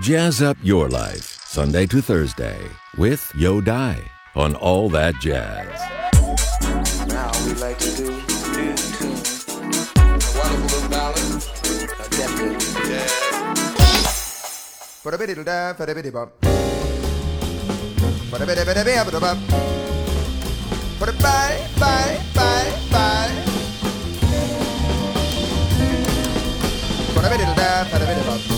Jazz up your life, Sunday to Thursday, with Yo Die on All That Jazz. Now we like to do new tune. A wonderful ballad. A definitely jazz. Ba-da-ba-diddle-da, ba-da-ba-di-bum. Ba-da-ba-da-ba-da-ba-ba-da-bum. Ba-da-bye, bye, bye, bye. Ba-da-ba-diddle-da, ba-da-ba-di-bum. Ba-da-ba-da-ba-da-ba-ba-da-bum.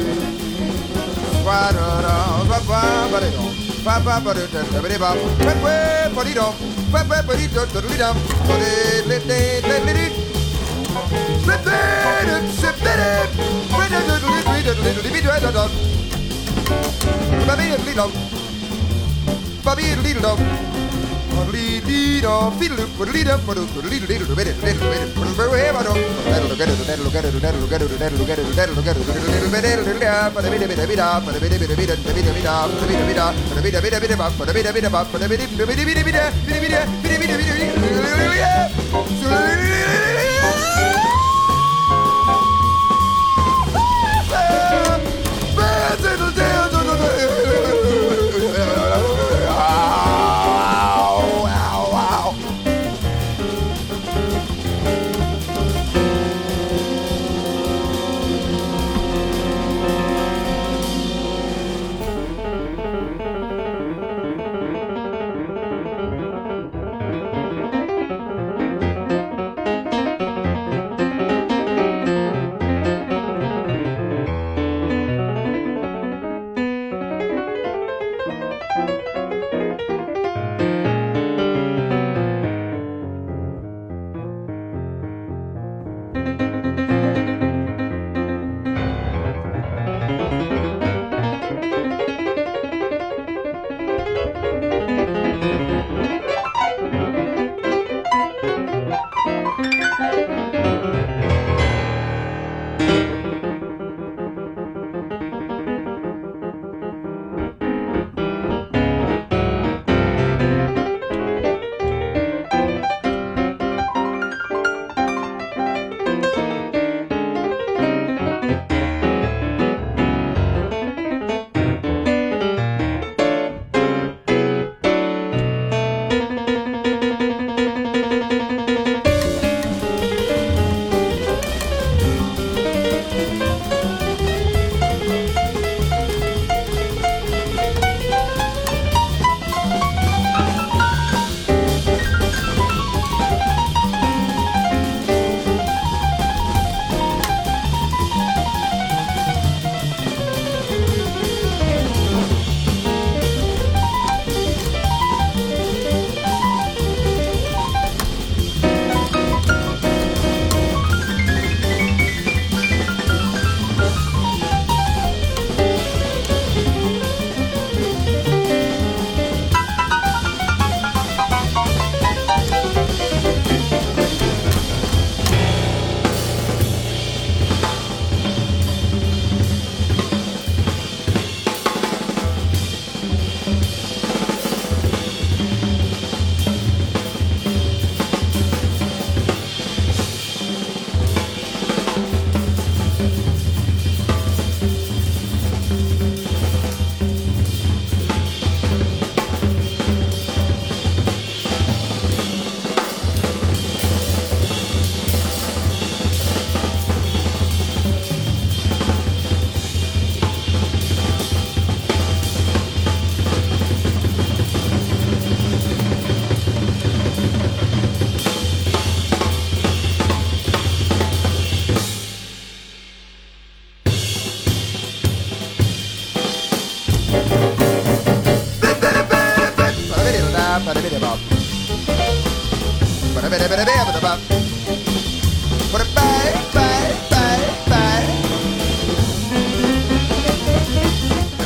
ba Bobby little dog, Bobby little dog. Yeah.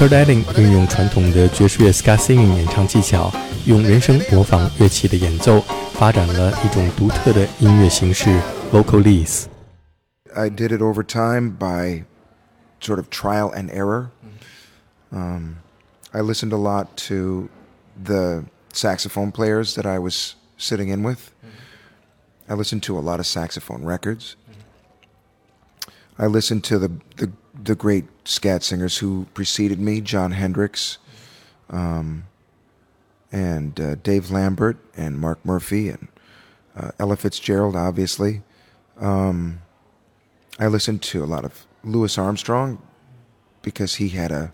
Kurt Elling 运用传统的爵士乐 ska singing 演唱技巧，用人声模仿乐器的演奏，发展了一种独特的音乐形式 vocalese。I did it over time by sort of trial and error. Um, I listened a lot to the saxophone players that I was sitting in with. I listened to a lot of saxophone records. I listened to the, the, the great scat singers who preceded me, Jon Hendricks, um, and uh, Dave Lambert, and Mark Murphy, and uh, Ella Fitzgerald, obviously. Um, I listened to a lot of Louis Armstrong because he had a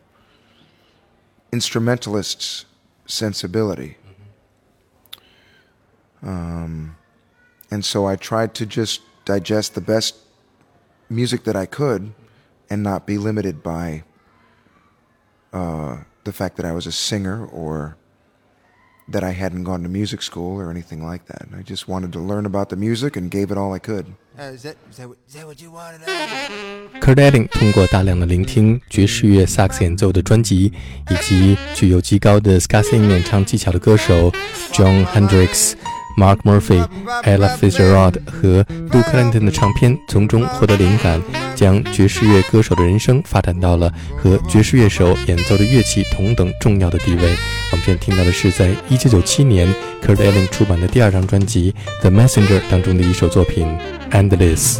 instrumentalist's sensibility. Um, and so I tried to just digest the best music that I could and not be limited by uh, the fact that I was a singer or that I hadn't gone to music school or anything like that. I just wanted to learn about the music and gave it all I could. Kurt Elling 通过大量的聆听爵士乐萨克斯演奏的专辑，以及具有极高的 s c a s i n g 演唱技巧的歌手 Jon Hendricks。Mark Murphy、Ella Fitzgerald 和 Duke Ellington 的唱片，从中获得灵感，将爵士乐歌手的人生发展到了和爵士乐手演奏的乐器同等重要的地位。我们现在听到的是在1997年 Kurt Elling 出版的第二张专辑《The Messenger》当中的一首作品《Endless》。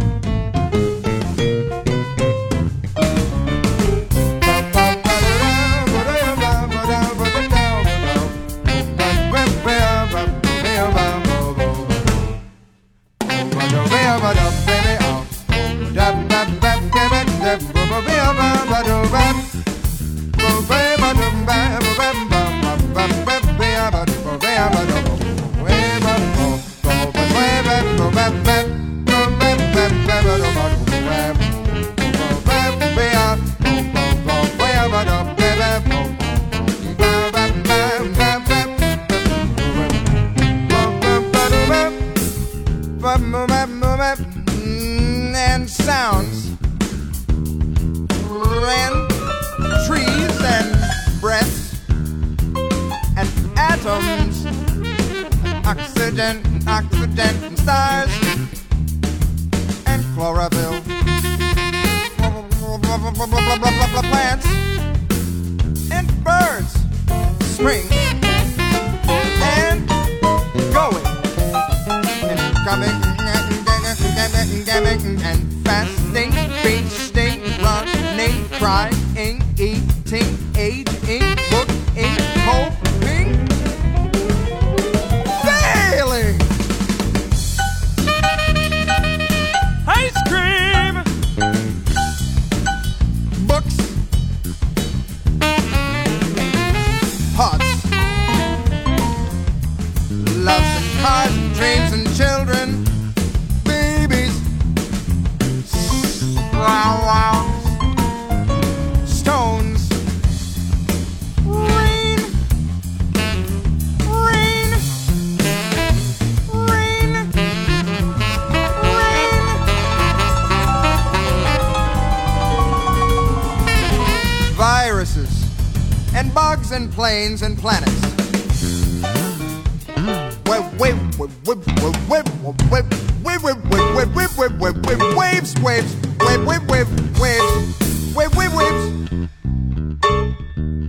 chlorophyll plants and birds. Spring and going. And coming and fasting, feasting, running, crying, eating, wait, wait, wait, wait, waves, waves, wave, wave, wave, waves, wave, wave, waves,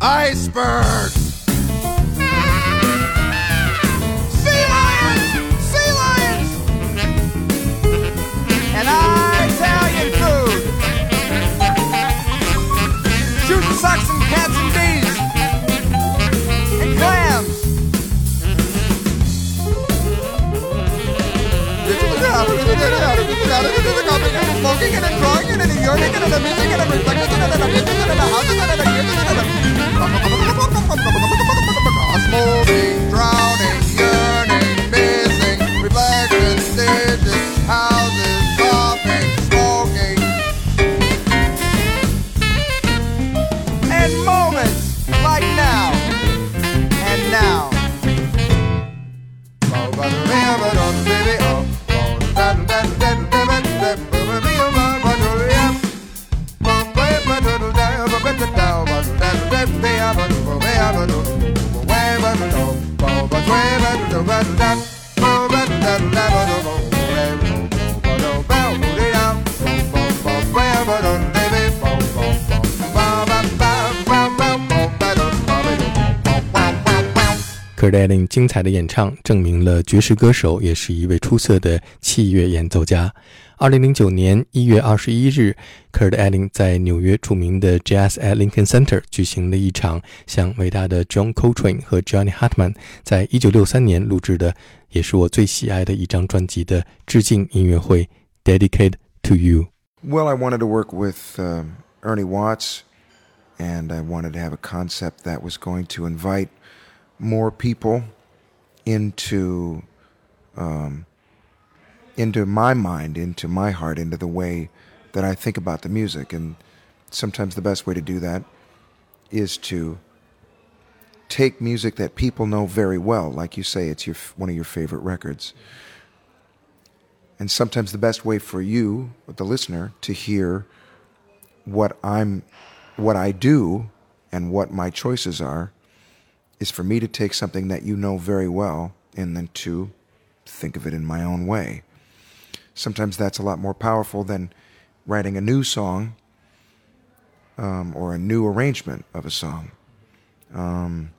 icebergs. Smoking and a drawing and a yearning and a missing and a reflection and a vision and a 精彩的演唱证明了爵士歌手也是一位出色的器乐演奏家。二零零九年一月二十一日，Kurt Elling 在纽约着名的 Jazz at Lincoln Center 举行了一场向伟大的 John Coltrane 和 Johnny Hartman 在一九六三年录制的，也是我最喜爱的一张专辑的致敬音乐会，Dedicated to You。 Well, I wanted to work with um, Ernie Watts, and I wanted to have a concept that was going to invite more people into um, into my mind, into my heart, into the way that I think about the music. And sometimes the best way to do that is to take music that people know very well, like you say, it's your one of your favorite records. And sometimes the best way for you, the listener, to hear what I'm, what I do, and what my choices are, is for me to take something that you know very well and then to think of it in my own way. Sometimes that's a lot more powerful than writing a new song um, or a new arrangement of a song. Um,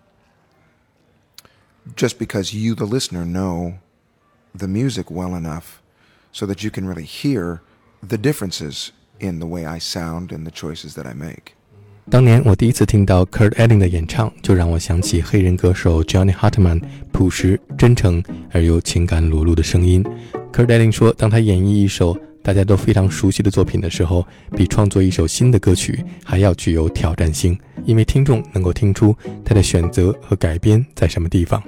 just because you, the listener, know the music well enough so that you can really hear the differences in the way I sound and the choices that I make. 当年我第一次听到 Kurt Elling 的演唱，就让我想起黑人歌手 Johnny Hartman 朴实、真诚而又情感裸露的声音。Kurt Elling 说，当他演绎一首大家都非常熟悉的作品的时候，比创作一首新的歌曲还要具有挑战性，因为听众能够听出他的选择和改编在什么地方。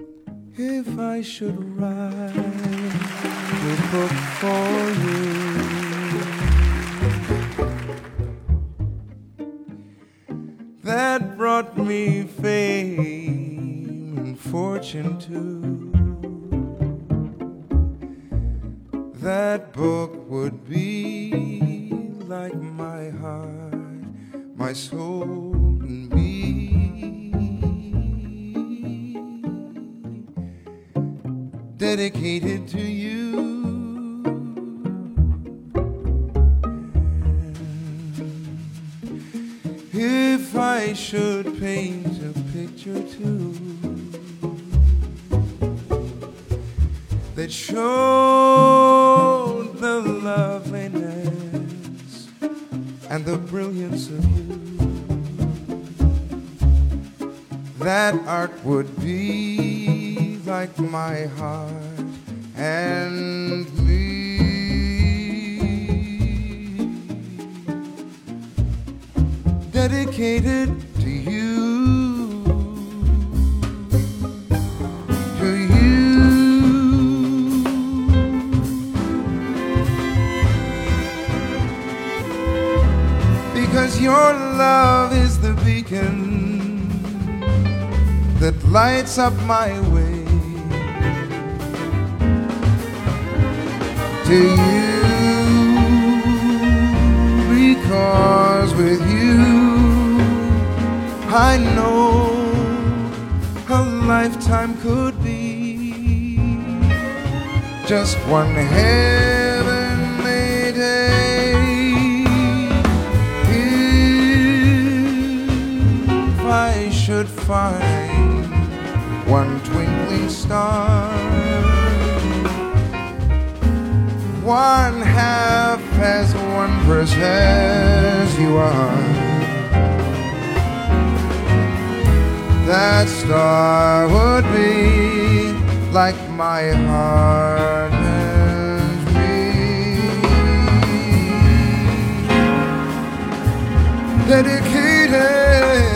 If I should write a book for you, that brought me fame and fortune too, that book would be like my heart, my soul, and me. dedicated to you. Should paint a picture too that showed the loveliness and the brilliance of you, that art would be like my heart and Dedicated to you, to you. Because your love is the beacon that lights up my way to you because with you I know a lifetime could be just one heavenly day if I should find one twinkling star one half as wondrous as you are. that star would be like my heart dedicated.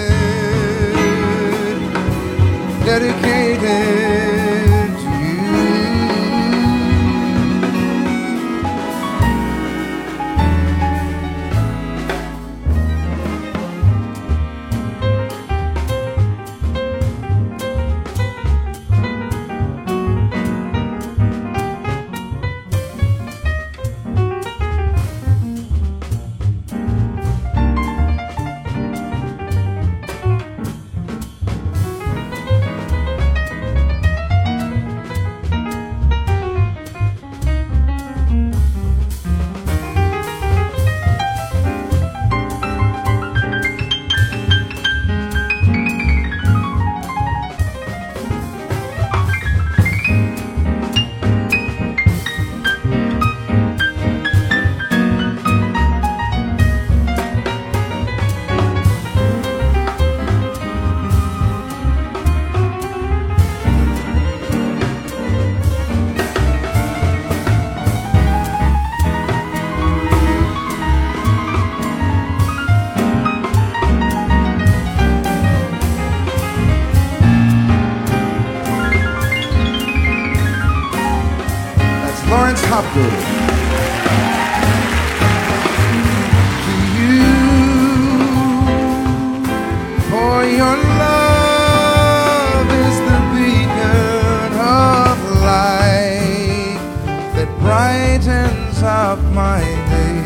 My day.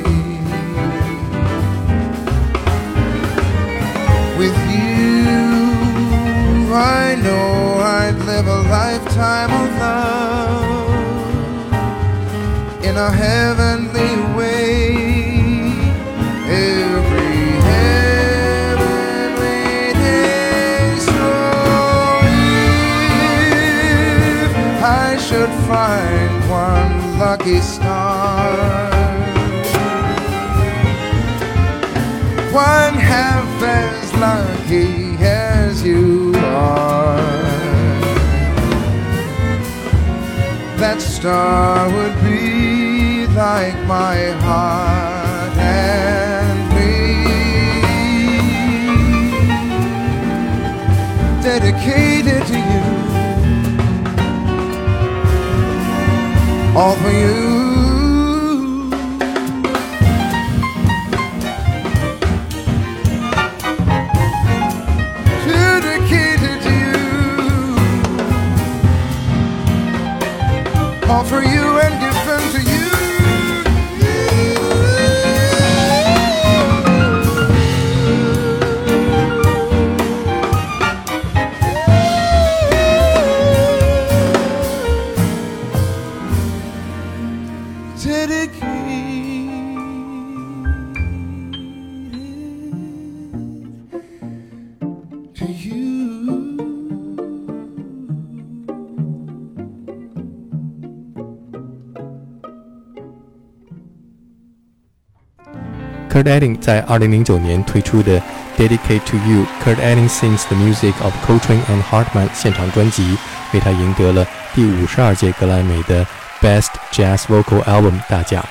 With you, I know I'd live a lifetime of love in a heavenly way. Every should find one lucky star, one half as lucky as you are. That star would be like my heart and me, dedicated to you, all for you. All for you Kurt Elling 在2009年推出的《Dedicate to You》，Kurt Elling sings the music of Coltrane and Hartman 现场专辑，为他赢得了第五十二届格莱美的 Best Jazz Vocal Album 大奖。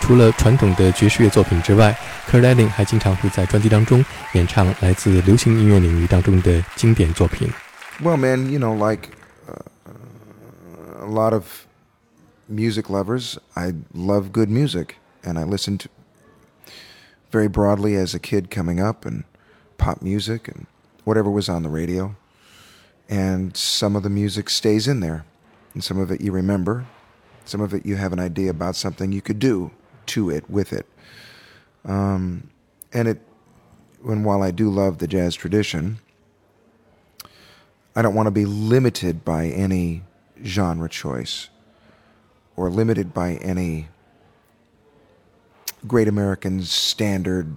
除了传统的爵士乐作品之外，Kurt Elling 还经常会在专辑当中演唱来自流行音乐领域当中的经典作品。 Well, man, you know, like uh, a lot of music lovers, I love good music, and I listened very broadly as a kid coming up, and pop music and whatever was on the radio. And some of the music stays in there, and some of it you remember, some of it you have an idea about something you could do to it, with it. Um, and it, when while I do love the jazz tradition, I don't want to be limited by any genre choice or limited by any great American standard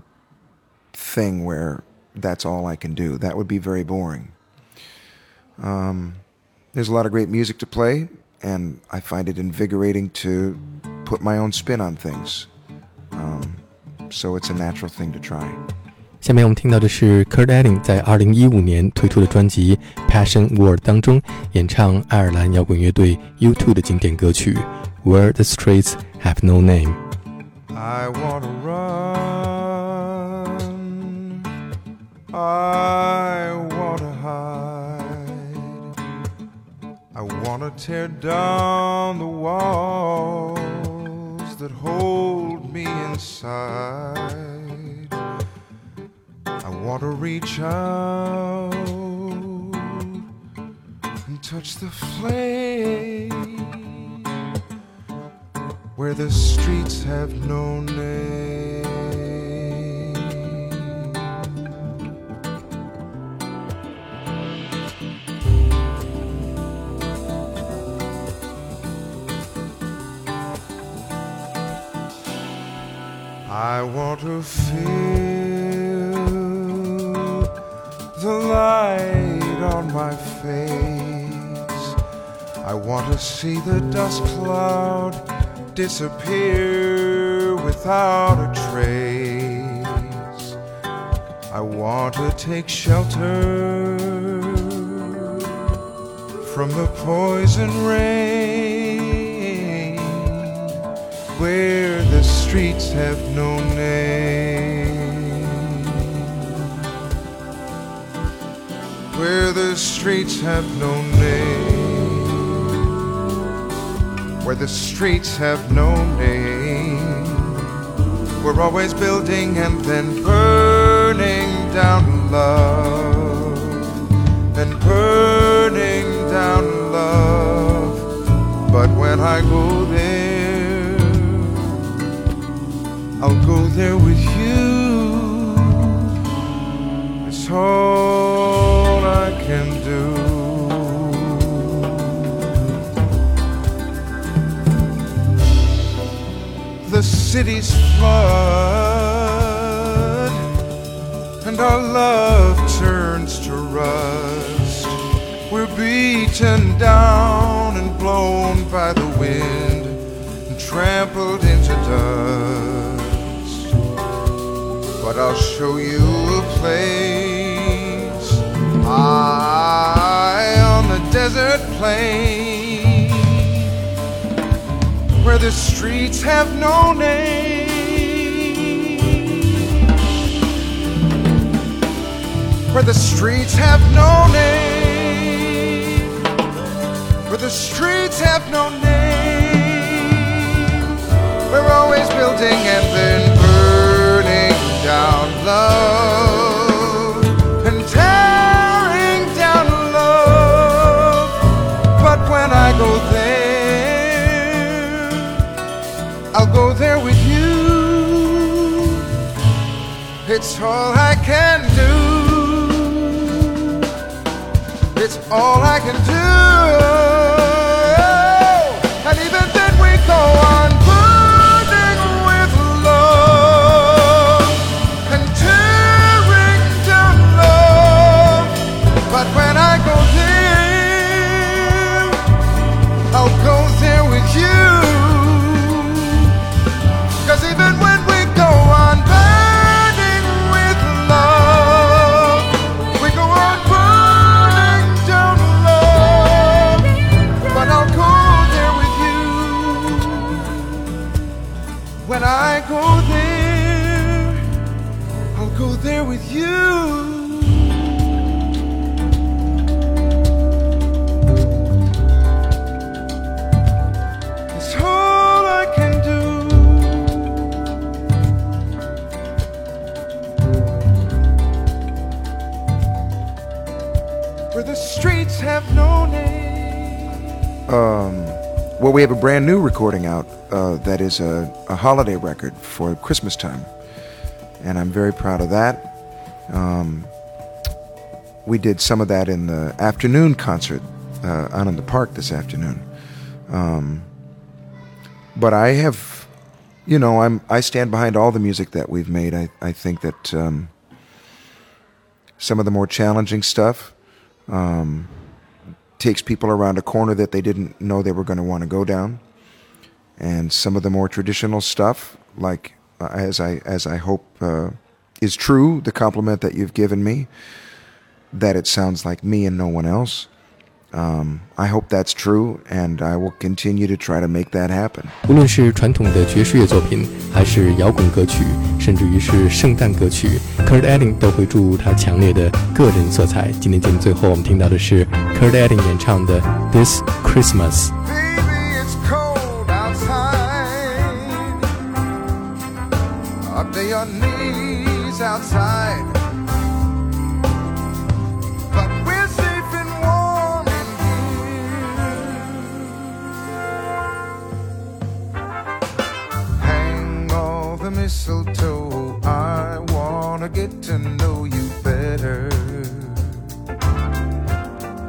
thing where that's all I can do. That would be very boring. Um, there's a lot of great music to play, and I find it invigorating to put my own spin on things. Um, so it's a natural thing to try. 下面我们听到的是 Kurt Elling 在2015年推出的专辑《Passion World》当中演唱爱尔兰摇滚乐队 U2 的经典歌曲《Where the Streets Have No Name》。 I want to run. I want to hide. I want to tear down the walls that hold me inside. I want to reach out and touch the flame where the streets have no name. I want to feel the light on my face. I want to see the dust cloud disappear without a trace. I want to take shelter from the poison rain where the streets have no name. Where the streets have no name where the streets have no name. We're always building and then burning down love, and burning down love. But when I go there, I'll go there with you. It's all cities flood, and our love turns to rust. We're beaten down and blown by the wind and trampled into dust. But I'll show you a place high on the desert plain where the streets have no name. Where the streets have no name. Where the streets have no name. We're always building and then burning down love and tearing down love. But when I go there, go there with you. It's all I can do. It's all I can do. We have a brand new recording out uh, that is a, a holiday record for Christmas time, and I'm very proud of that. Um, we did some of that in the afternoon concert uh, out in the park this afternoon. Um, but I have, you know, I'm I stand behind all the music that we've made. I I think that um, some of the more challenging stuff um, takes people around a corner that they didn't know they were going to want to go down, and some of the more traditional stuff, like uh, as I as I hope uh, is true, the compliment that you've given me, that it sounds like me and no one else. Um, I hope that's true, and I will continue to try to make that happen. 无论是传统的爵士乐作品，还是摇滚歌曲，甚至于是圣诞歌曲，Kurt Elling 都会注入他强烈的个人色彩。今天节目最后我们听到的是 Kurt Elling 演唱的《This Christmas》。 Baby, it's cold outside. mistletoe. I wanna get to know you better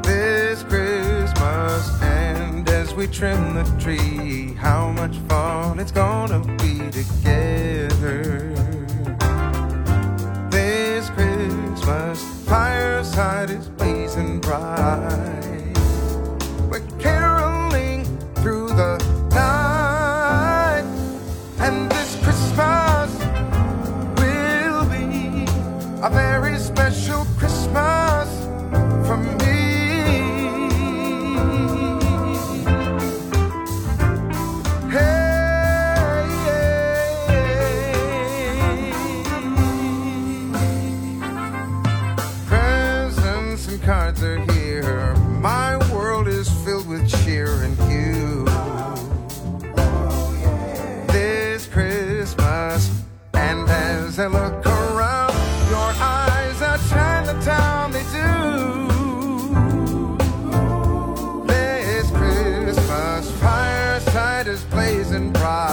this Christmas and as we trim the tree, how much fun it's gonna be together. his blazing pride.